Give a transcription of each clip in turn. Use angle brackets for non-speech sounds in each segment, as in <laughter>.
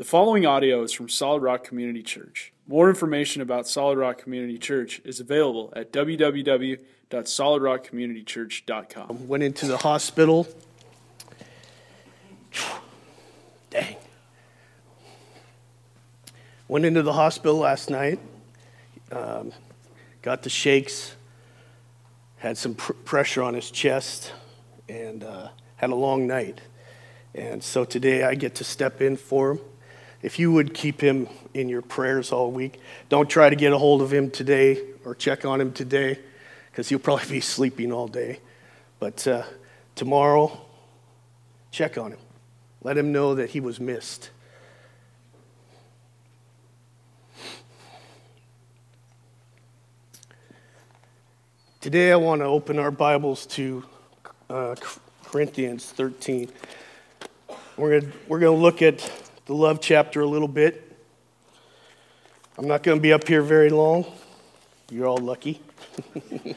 The following audio is from Solid Rock Community Church. More information about Solid Rock Community Church is available at www.solidrockcommunitychurch.com. Went into the hospital. Dang. Went into the hospital last night. Um, got the shakes. Had some pr- pressure on his chest and uh, had a long night. And so today I get to step in for him. If you would keep him in your prayers all week, don't try to get a hold of him today or check on him today because he'll probably be sleeping all day. But uh, tomorrow, check on him. Let him know that he was missed. Today, I want to open our Bibles to uh, Corinthians 13. We're going we're to look at the love chapter a little bit. I'm not going to be up here very long. You're all lucky. <laughs>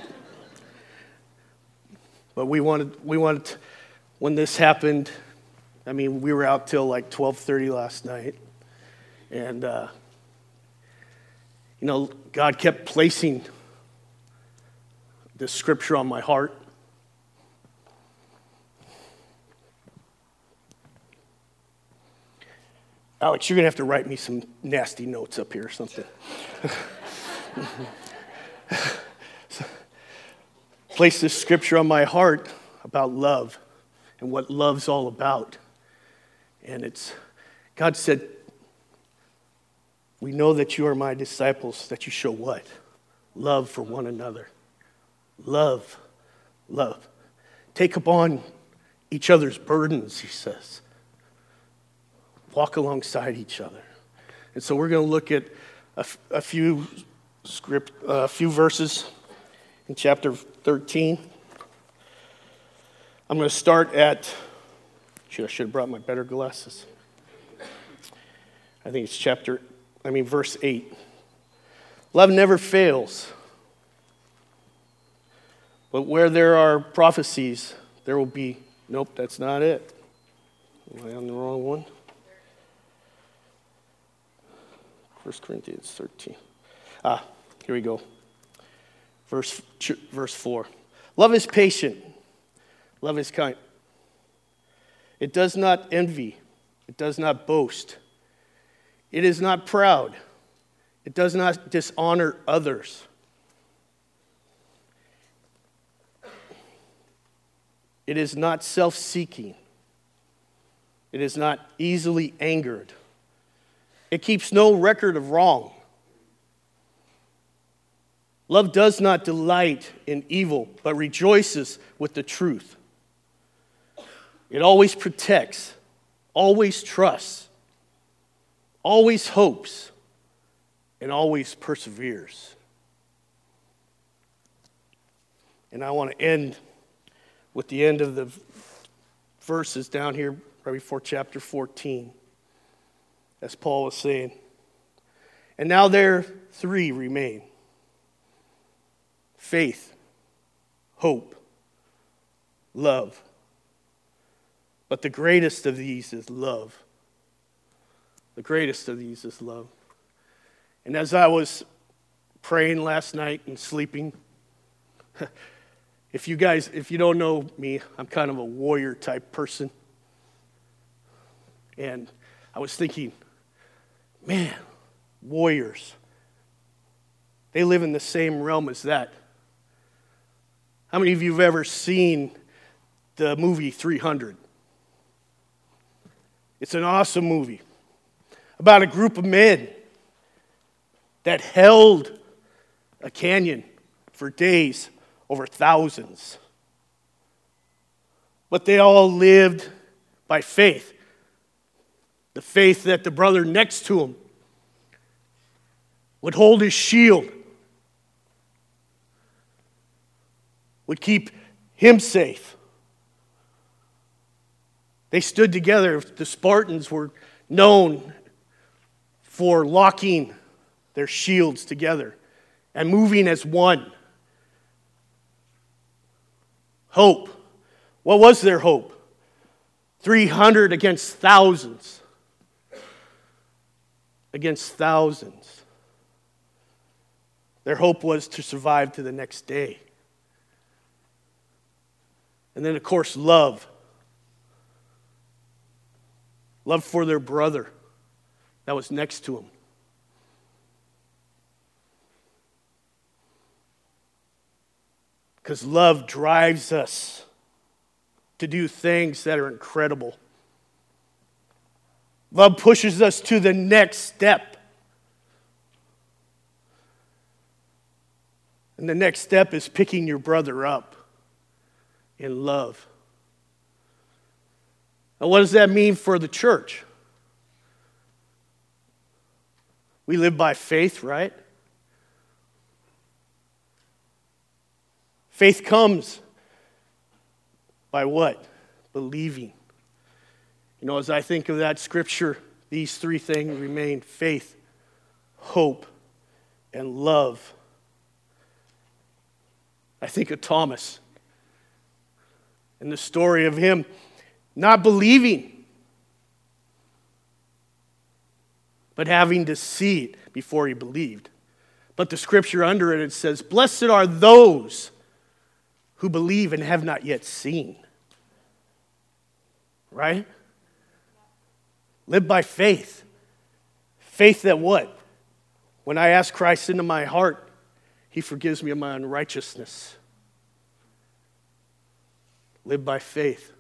but we wanted, we wanted, when this happened, I mean, we were out till like 12:30 last night, and uh, you know, God kept placing this scripture on my heart. Alex, you're going to have to write me some nasty notes up here or something. Place this scripture on my heart about love and what love's all about. And it's, God said, We know that you are my disciples, that you show what? Love for one another. Love, love. Take upon each other's burdens, he says. Walk alongside each other. And so we're going to look at a, f- a few script, a uh, few verses in chapter 13. I'm going to start at, should I should have brought my better glasses. I think it's chapter, I mean, verse 8. Love never fails. But where there are prophecies, there will be, nope, that's not it. Am I on the wrong one? 1 Corinthians 13. Ah, here we go. Verse, verse 4. Love is patient. Love is kind. It does not envy. It does not boast. It is not proud. It does not dishonor others. It is not self seeking. It is not easily angered. It keeps no record of wrong. Love does not delight in evil, but rejoices with the truth. It always protects, always trusts, always hopes, and always perseveres. And I want to end with the end of the verses down here right before chapter 14, as Paul was saying. And now there three remain faith, hope, love. But the greatest of these is love. The greatest of these is love. And as I was praying last night and sleeping, <laughs> if you guys, if you don't know me, I'm kind of a warrior type person. And I was thinking, man, warriors, they live in the same realm as that. How many of you have ever seen the movie 300? It's an awesome movie about a group of men that held a canyon for days over thousands. But they all lived by faith. The faith that the brother next to him would hold his shield, would keep him safe. They stood together. The Spartans were known for locking their shields together and moving as one. Hope. What was their hope? 300 against thousands. against thousands. Their hope was to survive to the next day. And then, of course, love. Love for their brother that was next to him. Because love drives us to do things that are incredible. Love pushes us to the next step. And the next step is picking your brother up in love. Now, what does that mean for the church? We live by faith, right? Faith comes by what? Believing. You know, as I think of that scripture, these three things remain faith, hope, and love. I think of Thomas and the story of him not believing, but having to see it before he believed. But the scripture under it, it says, Blessed are those who believe and have not yet seen. Right? Live by faith. Faith that what? When I ask Christ into my heart, he forgives me of my unrighteousness. Live by faith.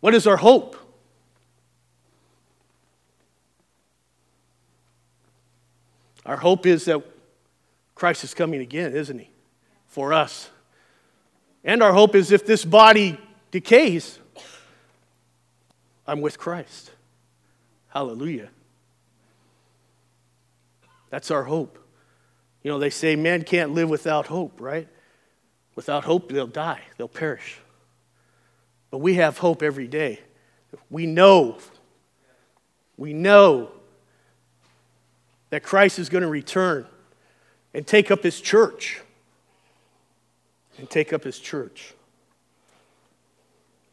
What is our hope? Our hope is that Christ is coming again, isn't he? For us. And our hope is if this body decays, I'm with Christ. Hallelujah. That's our hope. You know, they say man can't live without hope, right? Without hope, they'll die, they'll perish. But we have hope every day. We know, we know that Christ is going to return and take up his church. And take up his church.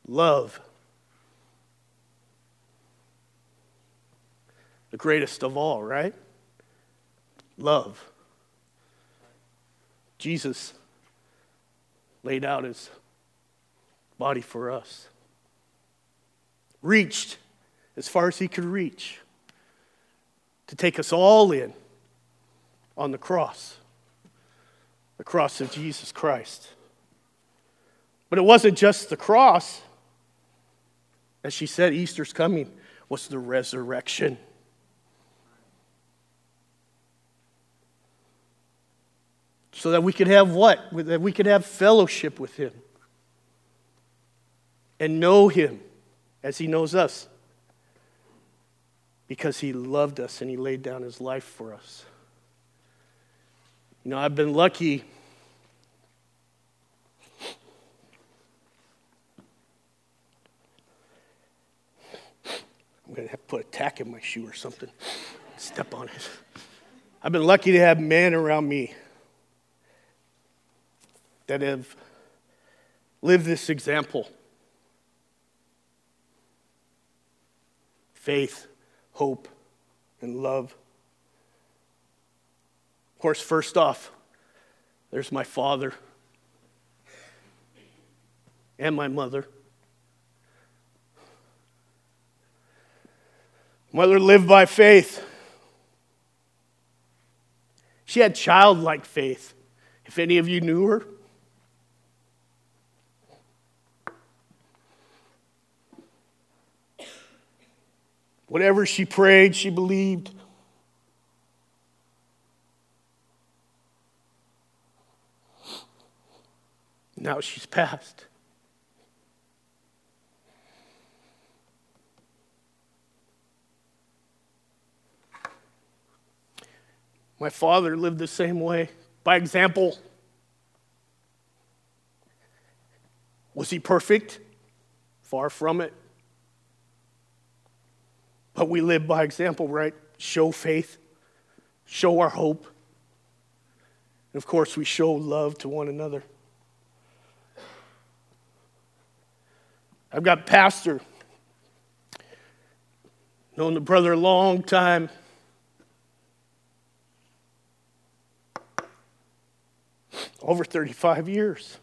Love. The greatest of all, right? Love. Jesus laid out his body for us. Reached as far as he could reach to take us all in on the cross, the cross of Jesus Christ. But it wasn't just the cross. As she said, Easter's coming was the resurrection. So that we could have what? That we could have fellowship with Him and know Him as He knows us because He loved us and He laid down His life for us. You know, I've been lucky. I'm going to have to put a tack in my shoe or something. Step on it. I've been lucky to have men around me that have lived this example faith, hope, and love. Of course, first off, there's my father and my mother. Mother lived by faith. She had childlike faith. If any of you knew her, Whatever she prayed, she believed. Now she's passed. My father lived the same way. By example, was he perfect? Far from it. But we live by example, right? Show faith, show our hope. And of course, we show love to one another. I've got pastor, known the brother a long time. Over 35 years.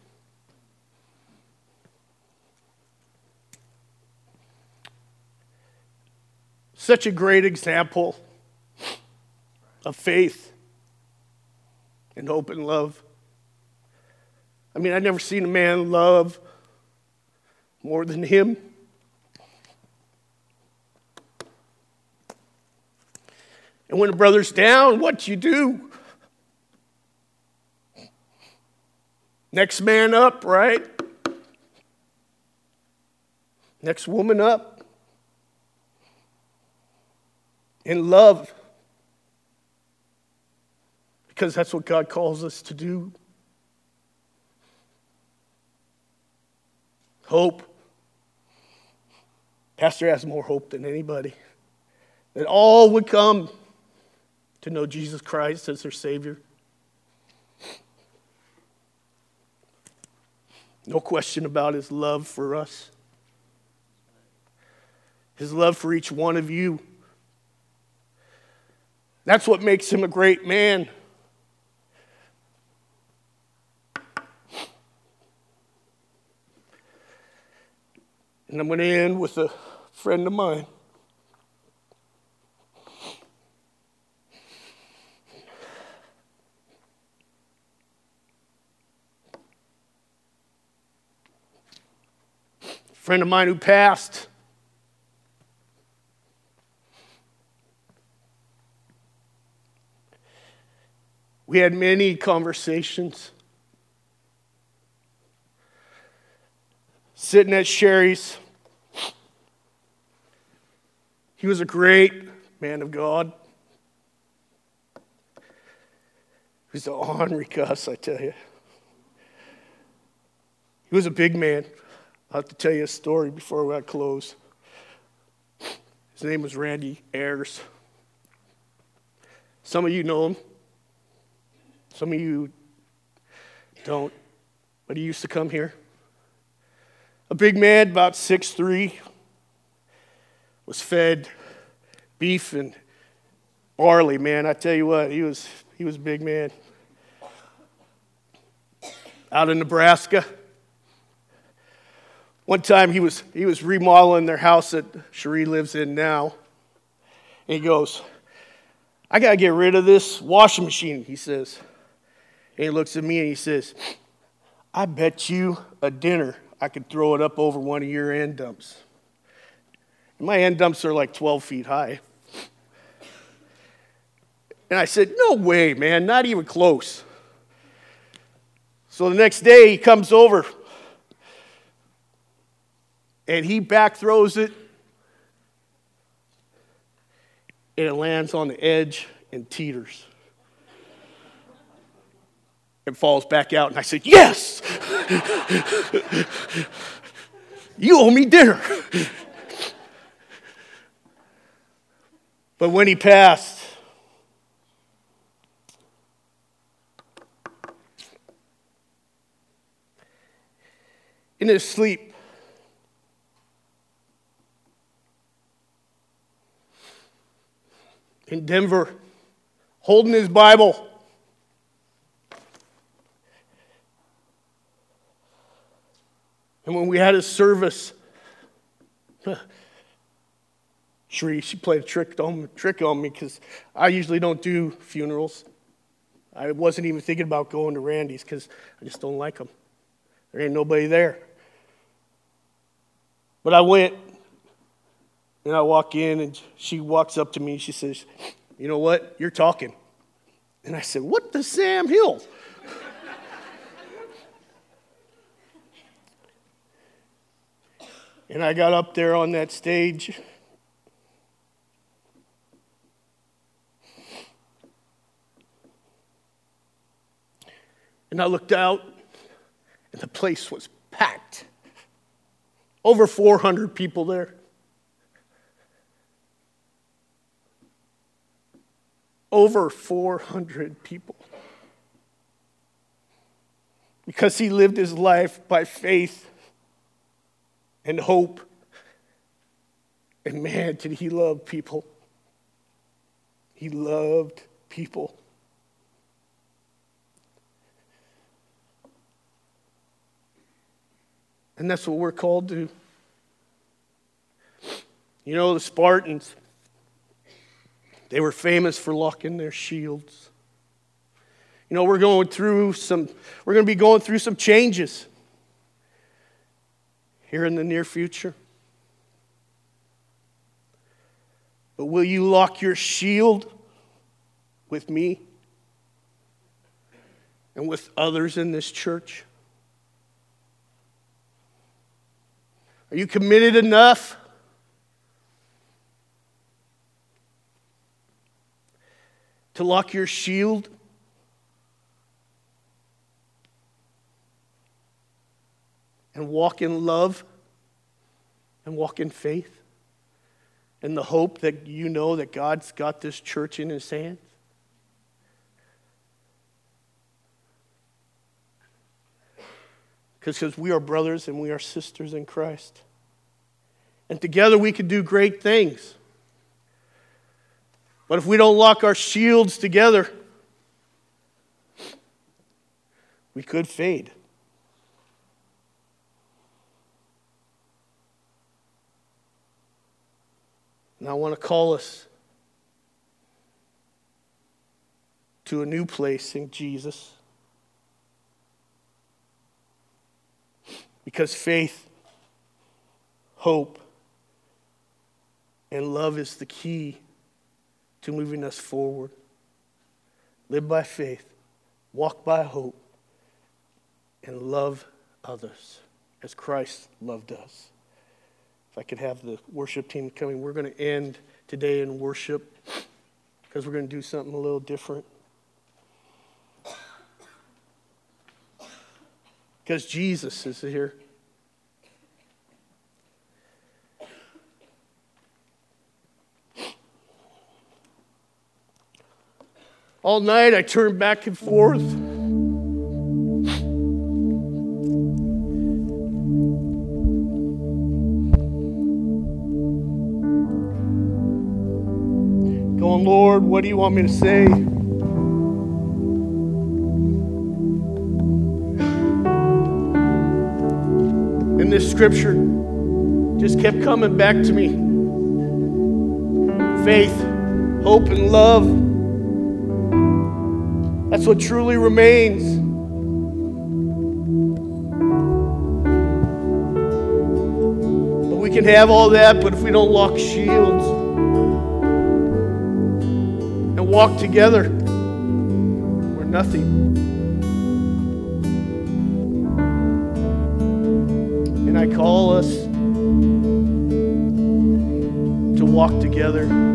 Such a great example of faith and hope and love. I mean, I've never seen a man love more than him. And when a brother's down, what do you do? Next man up, right? Next woman up. In love. Because that's what God calls us to do. Hope. Pastor has more hope than anybody. That all would come to know Jesus Christ as their Savior. No question about his love for us, his love for each one of you. That's what makes him a great man. And I'm going to end with a friend of mine. friend of mine who passed. We had many conversations. Sitting at Sherry's. He was a great man of God. He was an ornery cuss, I tell you. He was a big man. I'll have to tell you a story before we close. His name was Randy Ayers. Some of you know him. Some of you don't. But he used to come here. A big man, about six three, was fed beef and barley, man. I tell you what, he was he was a big man. Out in Nebraska. One time he was, he was remodeling their house that Cherie lives in now. And he goes, I got to get rid of this washing machine, he says. And he looks at me and he says, I bet you a dinner I could throw it up over one of your end dumps. And my end dumps are like 12 feet high. And I said, No way, man, not even close. So the next day he comes over and he back throws it, and it lands on the edge and teeters. It falls back out, and I said, Yes! you owe me dinner. but when he passed, in his sleep, in Denver holding his Bible. And when we had his service, <laughs> Sheree, she played a trick on, trick on me because I usually don't do funerals. I wasn't even thinking about going to Randy's because I just don't like them. There ain't nobody there. But I went and I walk in, and she walks up to me. and She says, You know what? You're talking. And I said, What the Sam Hill? And I got up there on that stage. And I looked out, and the place was packed. Over 400 people there. over 400 people. Because he lived his life by faith and hope. And man, did he love people. He loved people. And that's what we're called to. You know, the Spartans, they were famous for locking their shields. You know, we're going through some, we're going to be going through some changes here in the near future. But will you lock your shield with me and with others in this church? Are you committed enough? To lock your shield and walk in love and walk in faith and the hope that you know that God's got this church in his hands? Because we are brothers and we are sisters in Christ. And together we can do great things. But if we don't lock our shields together, we could fade. And I want to call us to a new place in Jesus. Because faith, hope, and love is the key to moving us forward. Live by faith, walk by hope, and love others as Christ loved us. If I could have the worship team coming, we're going to end today in worship because we're going to do something a little different. Because Jesus is here. All night I turned back and forth. Lord, what do you want me to say? And this scripture just kept coming back to me faith, hope, and love. That's what truly remains. But we can have all that, but if we don't lock shields, walk together, we're nothing. And I call us to walk together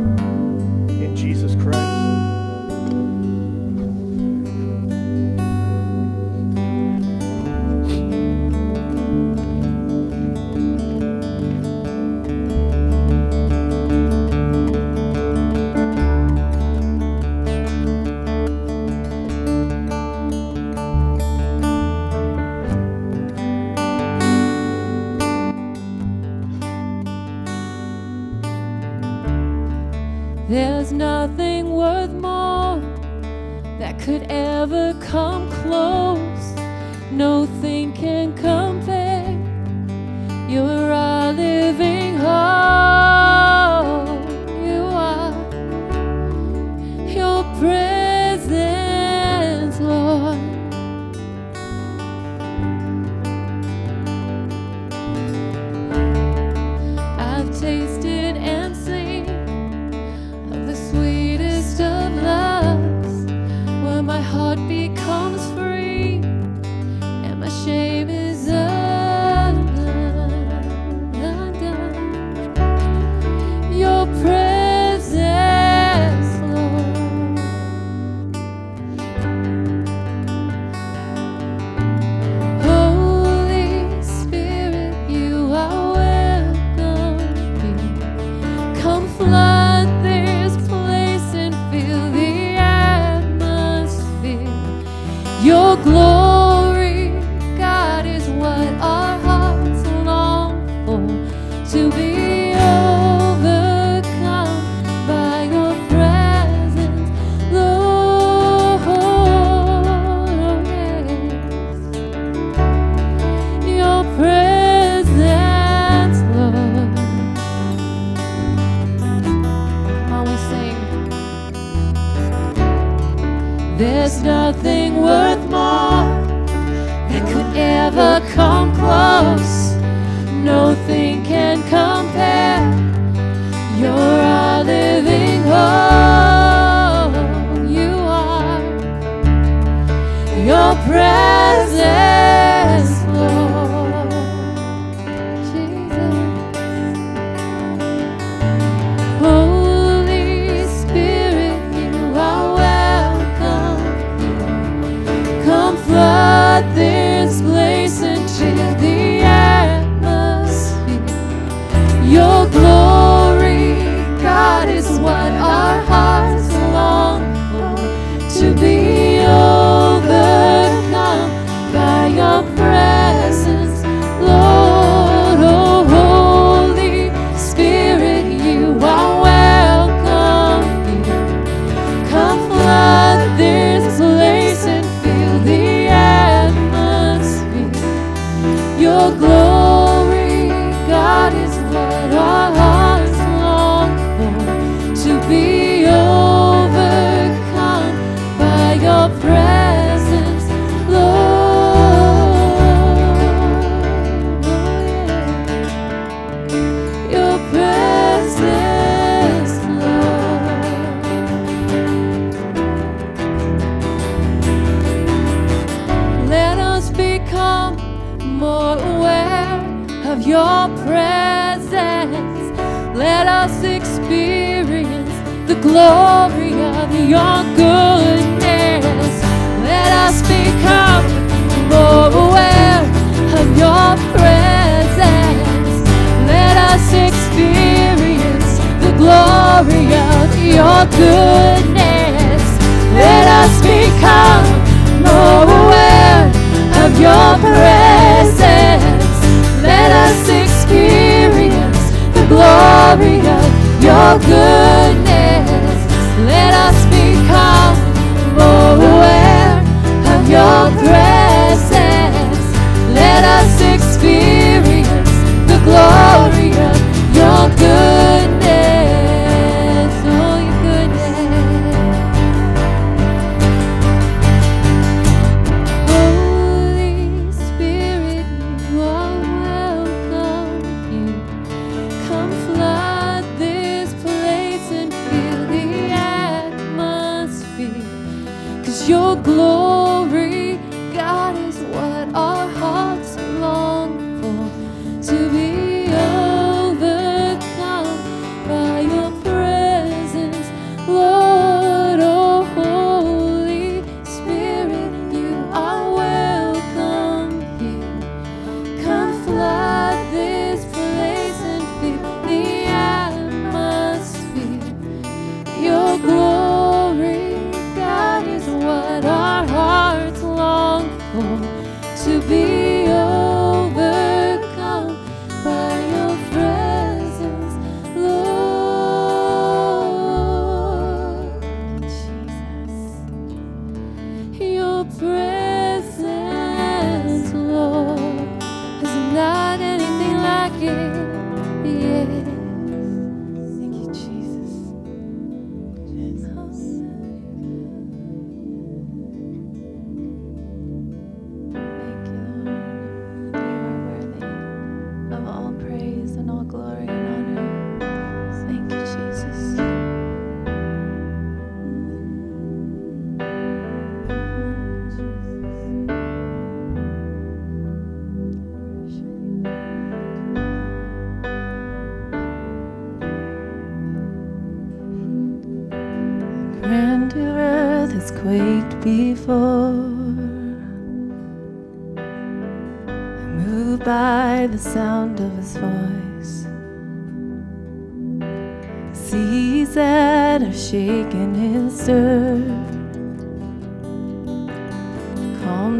your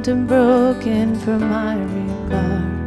and broken for my regard.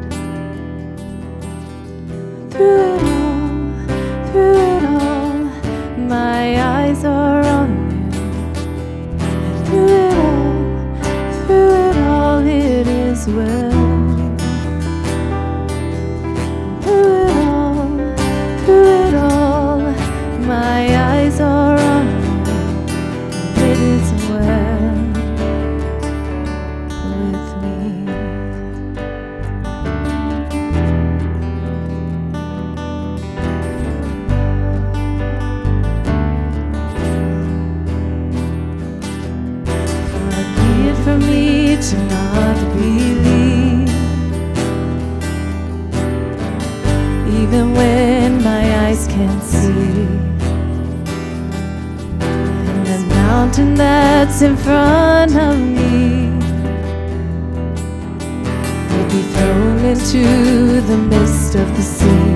Be thrown into the midst of the sea.